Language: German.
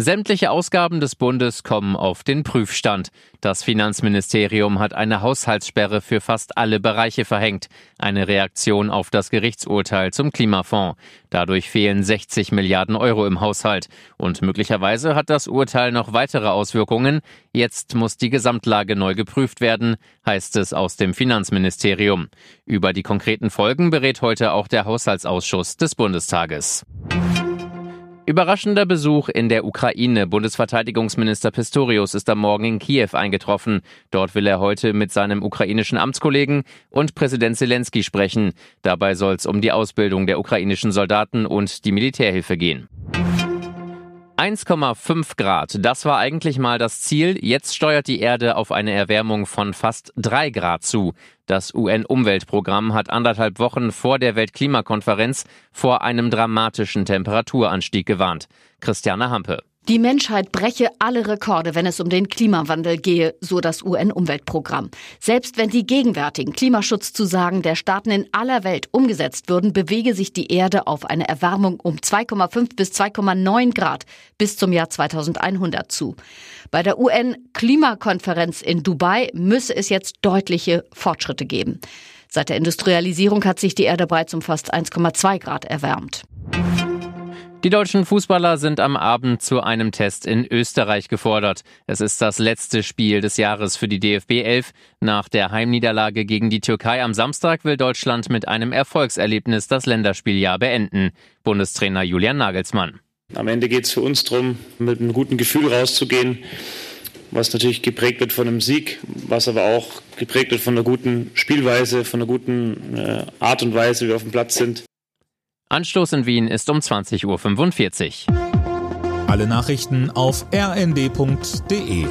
Sämtliche Ausgaben des Bundes kommen auf den Prüfstand. Das Finanzministerium hat eine Haushaltssperre für fast alle Bereiche verhängt. Eine Reaktion auf das Gerichtsurteil zum Klimafonds. Dadurch fehlen 60 Milliarden Euro im Haushalt. Und möglicherweise hat das Urteil noch weitere Auswirkungen. Jetzt muss die Gesamtlage neu geprüft werden, heißt es aus dem Finanzministerium. Über die konkreten Folgen berät heute auch der Haushaltsausschuss des Bundestages. Überraschender Besuch in der Ukraine. Bundesverteidigungsminister Pistorius ist am Morgen in Kiew eingetroffen. Dort will er heute mit seinem ukrainischen Amtskollegen und Präsident Zelensky sprechen. Dabei soll es um die Ausbildung der ukrainischen Soldaten und die Militärhilfe gehen. 1,5 Grad, das war eigentlich mal das Ziel. Jetzt steuert die Erde auf eine Erwärmung von fast 3 Grad zu. Das UN-Umweltprogramm hat anderthalb Wochen vor der Weltklimakonferenz vor einem dramatischen Temperaturanstieg gewarnt. Christiane Hampe. Die Menschheit breche alle Rekorde, wenn es um den Klimawandel gehe, so das UN-Umweltprogramm. Selbst wenn die gegenwärtigen Klimaschutzzusagen der Staaten in aller Welt umgesetzt würden, bewege sich die Erde auf eine Erwärmung um 2,5 bis 2,9 Grad bis zum Jahr 2100 zu. Bei der UN-Klimakonferenz in Dubai müsse es jetzt deutliche Fortschritte geben. Seit der Industrialisierung hat sich die Erde bereits um fast 1,2 Grad erwärmt. Die deutschen Fußballer sind am Abend zu einem Test in Österreich gefordert. Es ist das letzte Spiel des Jahres für die DFB 11. Nach der Heimniederlage gegen die Türkei am Samstag will Deutschland mit einem Erfolgserlebnis das Länderspieljahr beenden. Bundestrainer Julian Nagelsmann. Am Ende geht es für uns darum, mit einem guten Gefühl rauszugehen, was natürlich geprägt wird von einem Sieg, was aber auch geprägt wird von einer guten Spielweise, von einer guten äh, Art und Weise, wie wir auf dem Platz sind. Anstoß in Wien ist um 20.45 Uhr. Alle Nachrichten auf rnd.de